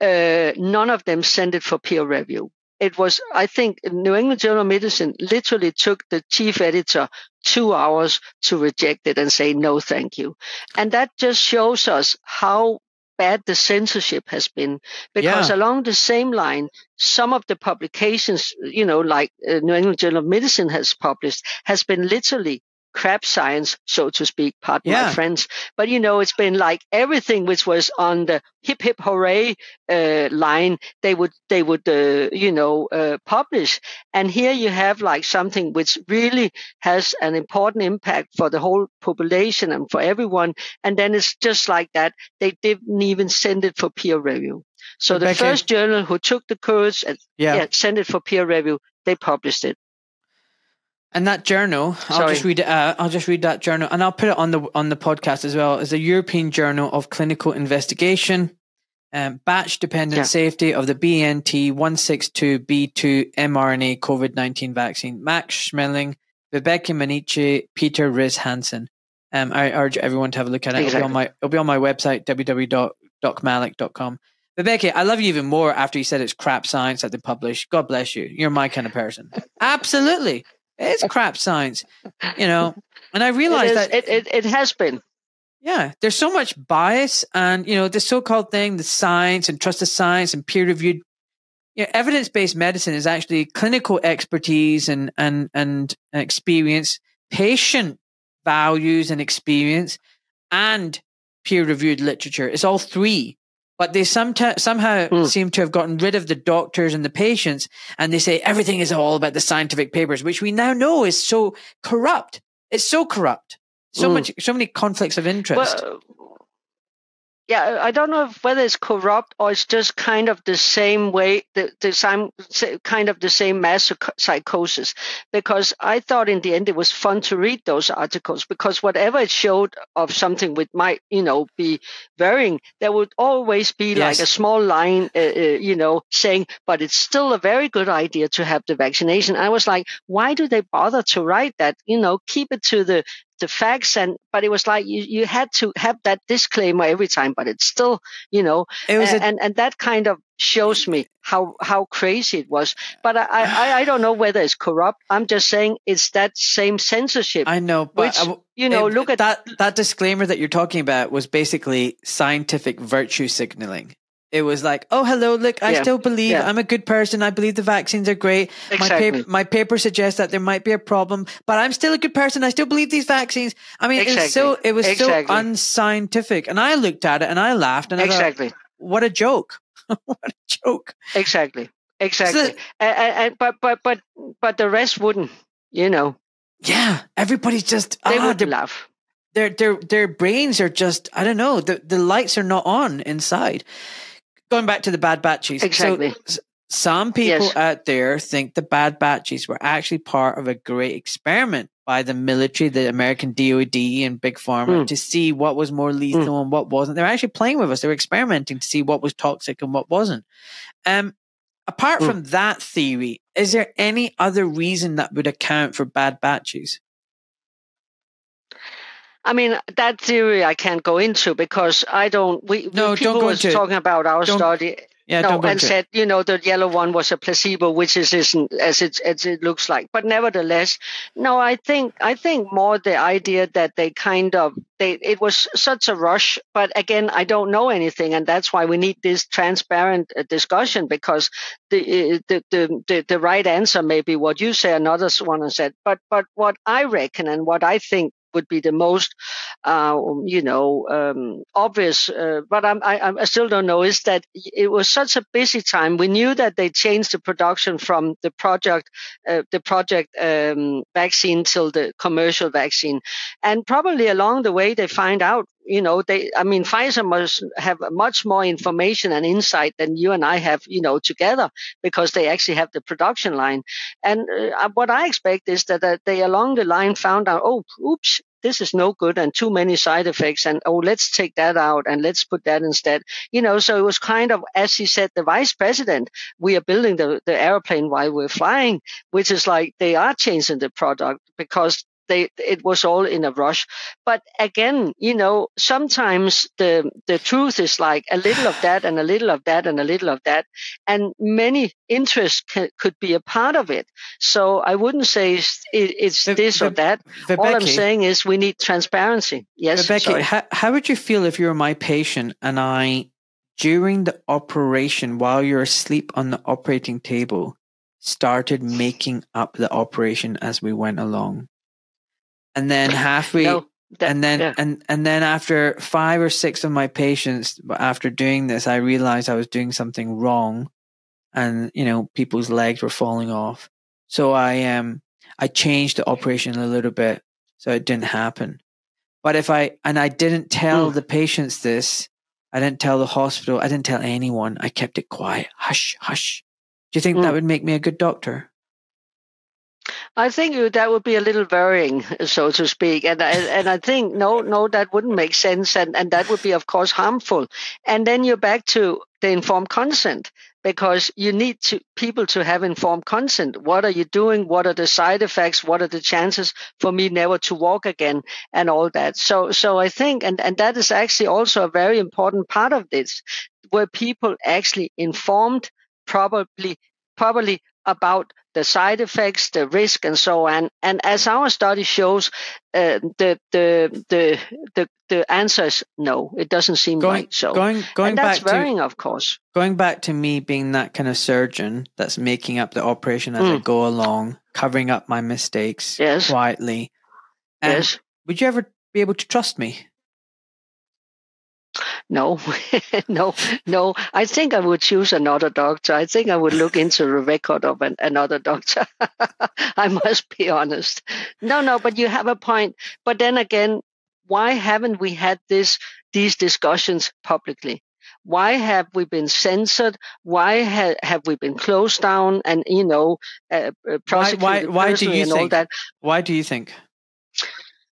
uh, none of them sent it for peer review. It was, I think, New England Journal of Medicine literally took the chief editor two hours to reject it and say no, thank you. And that just shows us how bad the censorship has been because yeah. along the same line some of the publications you know like uh, new england journal of medicine has published has been literally crap science, so to speak, pardon yeah. my friends. But you know, it's been like everything which was on the hip hip hooray uh, line, they would they would uh, you know uh, publish. And here you have like something which really has an important impact for the whole population and for everyone. And then it's just like that. They didn't even send it for peer review. So the first journal who took the course and yeah. yeah, sent it for peer review, they published it. And that journal, I'll just read it out. I'll just read that journal, and I'll put it on the on the podcast as well. Is the European Journal of Clinical Investigation, um, batch dependent yeah. safety of the BNT one six two B two mRNA COVID nineteen vaccine. Max Schmeling, Vibeke Manniche, Peter Riis Hansen. Um, I urge everyone to have a look at it. Exactly. It'll be on my it'll be on my website www.docmalik.com. Vibeke, I love you even more after you said it's crap science that they publish. God bless you. You're my kind of person. (laughs) Absolutely. It's (laughs) crap science, you know. And I realized that it, it, it has been. Yeah, there's so much bias, and you know, the so-called thing, the science and trusted science and peer-reviewed. You know, evidence-based medicine is actually clinical expertise and and and experience, patient values and experience, and peer-reviewed literature. It's all three but they sometimes somehow mm. seem to have gotten rid of the doctors and the patients and they say everything is all about the scientific papers which we now know is so corrupt it's so corrupt so mm. much so many conflicts of interest well, yeah, I don't know whether it's corrupt or it's just kind of the same way, the, the same kind of the same mass psychosis. Because I thought in the end it was fun to read those articles because whatever it showed of something which might, you know, be varying, there would always be yes. like a small line, uh, uh, you know, saying, but it's still a very good idea to have the vaccination. I was like, why do they bother to write that? You know, keep it to the the facts and but it was like you, you had to have that disclaimer every time but it's still you know it was a, and and that kind of shows me how how crazy it was. But I, I i don't know whether it's corrupt. I'm just saying it's that same censorship i know but which, you know it, look at that that disclaimer that you're talking about was basically scientific virtue signaling it was like, oh, hello, look, I yeah. still believe yeah. I'm a good person. I believe the vaccines are great. Exactly. My, paper, my paper suggests that there might be a problem, but I'm still a good person. I still believe these vaccines. I mean, exactly. it was so, it was exactly. so unscientific. And I looked at it and I laughed and I exactly. thought, what a joke. (laughs) what a joke. Exactly. Exactly. So, and, and, but, but, but, but the rest wouldn't, you know. Yeah. Everybody's just, they ah, would laugh their their their brains are just I don't know the the lights are not on inside going back to the bad batches. Exactly. So, some people yes. out there think the bad batches were actually part of a great experiment by the military, the American DOD and Big Pharma mm. to see what was more lethal mm. and what wasn't. They're actually playing with us. They were experimenting to see what was toxic and what wasn't. Um, apart mm. from that theory, is there any other reason that would account for bad batches? I mean, that theory I can't go into because I don't. We no, people don't go was into talking about our don't, study. Yeah, no, and said you know the yellow one was a placebo, which is isn't as it as it looks like. But nevertheless, no, I think I think more the idea that they kind of they it was such a rush. But again, I don't know anything, and that's why we need this transparent uh, discussion because the, uh, the the the the right answer may be what you say, another one said. But but what I reckon and what I think would be the most, uh, you know, um, obvious. Uh, but I'm, I, I still don't know. Is that it was such a busy time. We knew that they changed the production from the project, uh, the project um, vaccine till the commercial vaccine, and probably along the way they find out you know, they, I mean, Pfizer must have much more information and insight than you and I have, you know, together because they actually have the production line. And uh, what I expect is that, that they along the line found out, oh, oops, this is no good and too many side effects and oh let's take that out and let's put that instead. You know so it was kind of as he said the vice president we are building the, the airplane while we're flying which is like they are changing the product because they it was all in a rush. But again you know sometimes the the truth is like a little of that and a little of that and a little of that and many interests could be a part of it. So i wouldn't say it's, it's the, this the, or that. The all Becky, i'm saying is we need transparency. Yes Becky, how, how would you feel if you were my patient and i during the operation while you're asleep on the operating table started making up the operation as we went along and then (laughs) halfway no, that, and then yeah. and and then after five or six of my patients after doing this i realized i was doing something wrong. And you know people's legs were falling off. So i um i changed the operation a little bit so it didn't happen. But if i and i didn't tell mm. the patients this. I didn't tell the hospital. I didn't tell anyone. I kept it quiet. Hush hush. Do you think mm. that would make me a good doctor I think that would be a little worrying, so to speak, and I, and I think no, no, that wouldn't make sense, and and that would be of course harmful. And then you're back to the informed consent because you need to people to have informed consent. What are you doing? What are the side effects? What are the chances for me never to walk again, and all that. So so I think, and and that is actually also a very important part of this, where people actually informed probably probably about the side effects, the risk, and so on. And as our study shows, uh, the, the the the the answer is no. It doesn't seem going, like so. Going going and that's back worrying, to, of course. Going back to me being that kind of surgeon that's making up the operation as mm. I go along, covering up my mistakes yes. quietly. And yes. Would you ever be able to trust me? No, (laughs) no, no. I think I would choose another doctor. I think I would look into the record of an, another doctor. (laughs) I must be honest. No, no, but you have a point. But then again, why haven't we had this these discussions publicly? Why have we been censored? Why ha- have we been closed down and you know uh, prosecuted why, why, why do you think, that? Why do you think?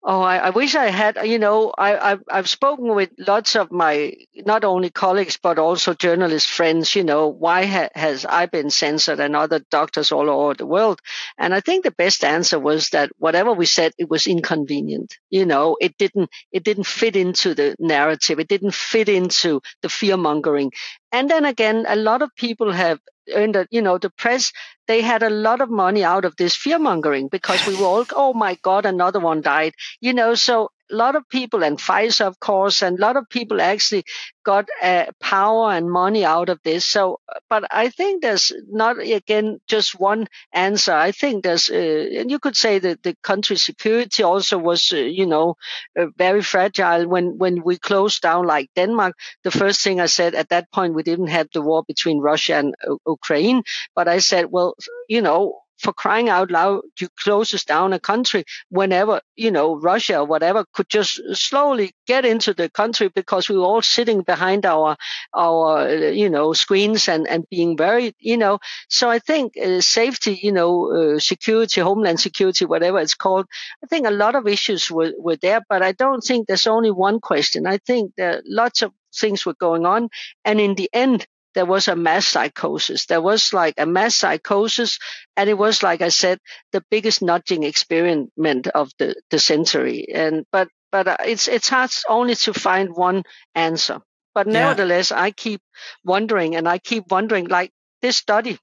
Oh, I, I, wish I had. You know, I, I've, I've spoken with lots of my not only colleagues but also journalist friends. You know, why ha, has I been censored and other doctors all over the world? And I think the best answer was that whatever we said, it was inconvenient. You know, it didn't it didn't fit into the narrative. It didn't fit into the fear mongering. And then again, a lot of people have earned, the you know, the press they had a lot of money out of this fear mongering because we were all, oh my God, another one died. You know, so a lot of people and Pfizer, of course, and a lot of people actually got uh, power and money out of this. So, but I think there's not again just one answer. I think there's, uh, and you could say that the country security also was, uh, you know, uh, very fragile when when we closed down like Denmark. The first thing I said at that point, we didn't have the war between Russia and Ukraine, but I said, well, you know, for crying out loud, you closes down a country whenever, you know, Russia or whatever could just slowly get into the country because we were all sitting behind our, our, you know, screens and, and being very, you know, so I think uh, safety, you know, uh, security, homeland security, whatever it's called, I think a lot of issues were, were there, but I don't think there's only one question. I think there are lots of things were going on. And in the end, there was a mass psychosis. There was like a mass psychosis, and it was like I said, the biggest nudging experiment of the, the century. And but but uh, it's it's hard only to find one answer. But nevertheless, yeah. I keep wondering, and I keep wondering, like this study,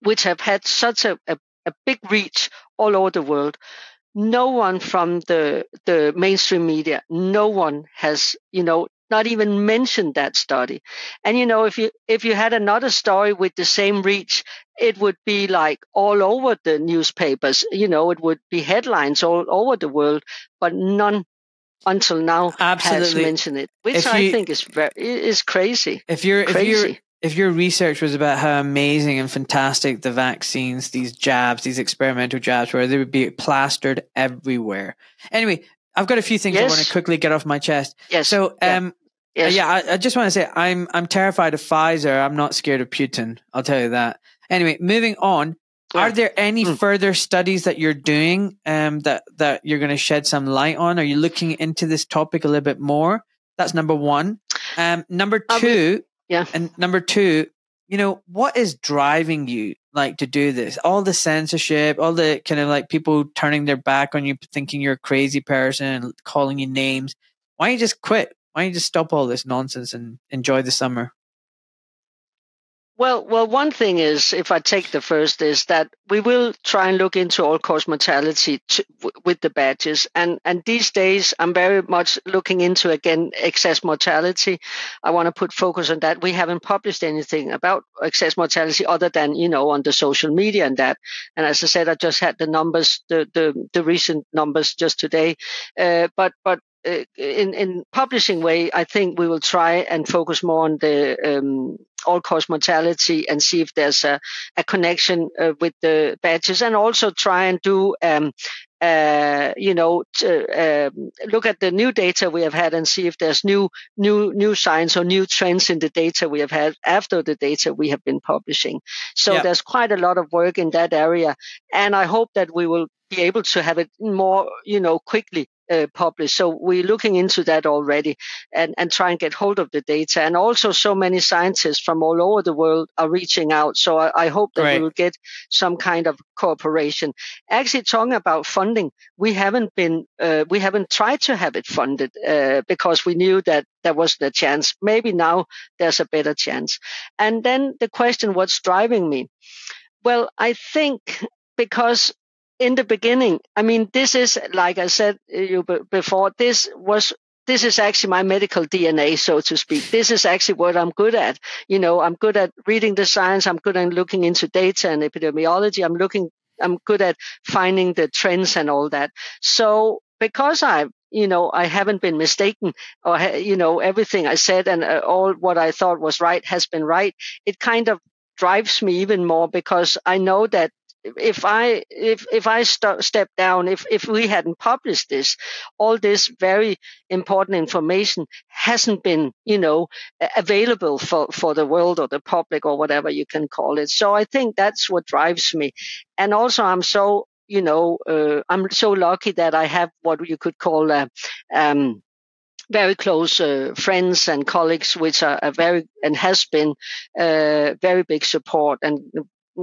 which have had such a, a, a big reach all over the world, no one from the the mainstream media, no one has, you know, not even mentioned that study. And you know, if you if you had another story with the same reach, it would be like all over the newspapers. You know, it would be headlines all over the world, but none until now Absolutely. has mentioned it, which if I you, think is very is crazy. If you're crazy. if you're if your research was about how amazing and fantastic the vaccines, these jabs, these experimental jabs were, they would be plastered everywhere. Anyway, I've got a few things yes. I want to quickly get off my chest. Yes. So, um, yeah, yes. yeah I, I, just want to say I'm I'm terrified of Pfizer. I'm not scared of Putin. I'll tell you that. Anyway, moving on. Are there any mm. further studies that you're doing um, that that you're going to shed some light on? Are you looking into this topic a little bit more? That's number one. Um, number two, yeah. And number two, you know, what is driving you like to do this? All the censorship, all the kind of like people turning their back on you, thinking you're a crazy person, calling you names. Why don't you just quit? Why don't you just stop all this nonsense and enjoy the summer? Well, well, one thing is, if I take the first, is that we will try and look into all cause mortality to, with the badges, and and these days I'm very much looking into again excess mortality. I want to put focus on that. We haven't published anything about excess mortality other than you know on the social media and that. And as I said, I just had the numbers, the the, the recent numbers just today. Uh, but but in in publishing way, I think we will try and focus more on the um, all cause mortality and see if there's a, a connection uh, with the badges, and also try and do um, uh, you know, to, um, look at the new data we have had and see if there's new, new, new signs or new trends in the data we have had after the data we have been publishing. So yeah. there's quite a lot of work in that area, and I hope that we will be able to have it more, you know, quickly uh, published. So we're looking into that already and, and try and get hold of the data. And also so many scientists from all over the world are reaching out. So I, I hope that right. we will get some kind of cooperation. Actually talking about funding, we haven't been, uh, we haven't tried to have it funded uh, because we knew that there wasn't a chance. Maybe now there's a better chance. And then the question, what's driving me? Well, I think because in the beginning, I mean, this is, like I said uh, you before, this was this is actually my medical DNA, so to speak. This is actually what I'm good at. You know, I'm good at reading the science. I'm good at looking into data and epidemiology. I'm looking, I'm good at finding the trends and all that. So because I, you know, I haven't been mistaken or, you know, everything I said and uh, all what I thought was right has been right. It kind of drives me even more because I know that if I if if I st- step down, if if we hadn't published this, all this very important information hasn't been, you know, available for for the world or the public or whatever you can call it. So I think that's what drives me, and also I'm so you know uh, I'm so lucky that I have what you could call a. Um, very close uh, friends and colleagues, which are, are very and has been uh, very big support and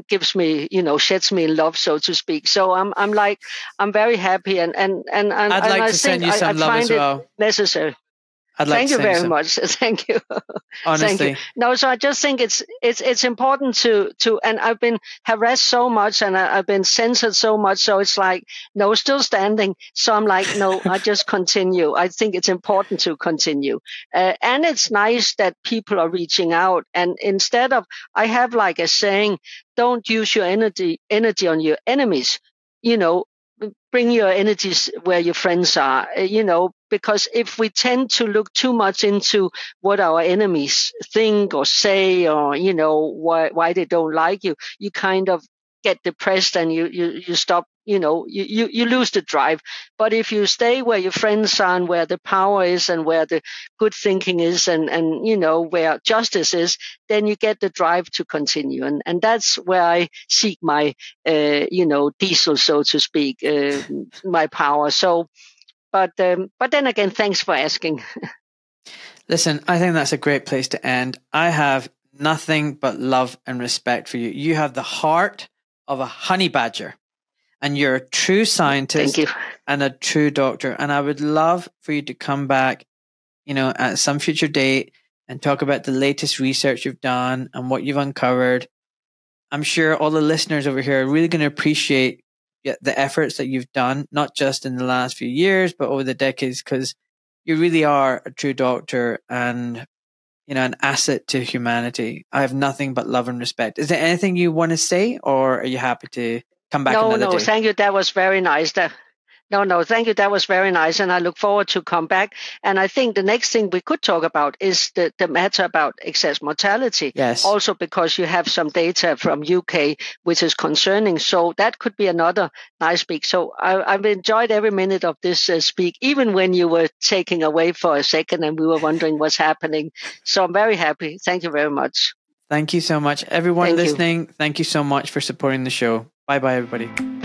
gives me you know sheds me in love so to speak. So i'm i'm like i'm very happy and and and, and i'd like and to send you some I, love as well. necessary I'd like Thank you very some. much. (laughs) Thank you. Honestly. Thank you. No, so I just think it's it's it's important to to and I've been harassed so much and I, have been censored so much. So it's like no, still standing. So I'm like no, I just (laughs) continue. I think it's important to continue, uh, and it's nice that people are reaching out. And instead of I have like a saying, don't use your energy energy on your enemies. You know, bring your energies where your friends are, uh, you know, because if we tend to look too much into what our enemies think or say or, you know, why, why they don't like you, you kind of get depressed and you, you, you stop you know, you, you, you lose the drive. But if you stay where your friends are and where the power is and where the good thinking is and, and, you know, where justice is, then you get the drive to continue. And, and that's where I seek my, uh, you know, diesel, so to speak, uh, (laughs) my power. So, but, um, but then again, thanks for asking. (laughs) Listen, I think that's a great place to end. I have nothing but love and respect for you. You have the heart of a honey badger and you're a true scientist and a true doctor. And I would love for you to come back, you know, at some future date and talk about the latest research you've done and what you've uncovered. I'm sure all the listeners over here are really going to appreciate the efforts that you've done, not just in the last few years, but over the decades, because you really are a true doctor and you know an asset to humanity. I have nothing but love and respect. Is there anything you want to say, or are you happy to come back? No, no, day? thank you. That was very nice. That no, no, thank you. That was very nice. And I look forward to come back. And I think the next thing we could talk about is the, the matter about excess mortality. Yes. Also because you have some data from UK, which is concerning. So that could be another nice speak. So I, have enjoyed every minute of this uh, speak, even when you were taking away for a second and we were wondering what's happening. So I'm very happy. Thank you very much. Thank you so much. Everyone thank listening, you. thank you so much for supporting the show. Bye bye, everybody.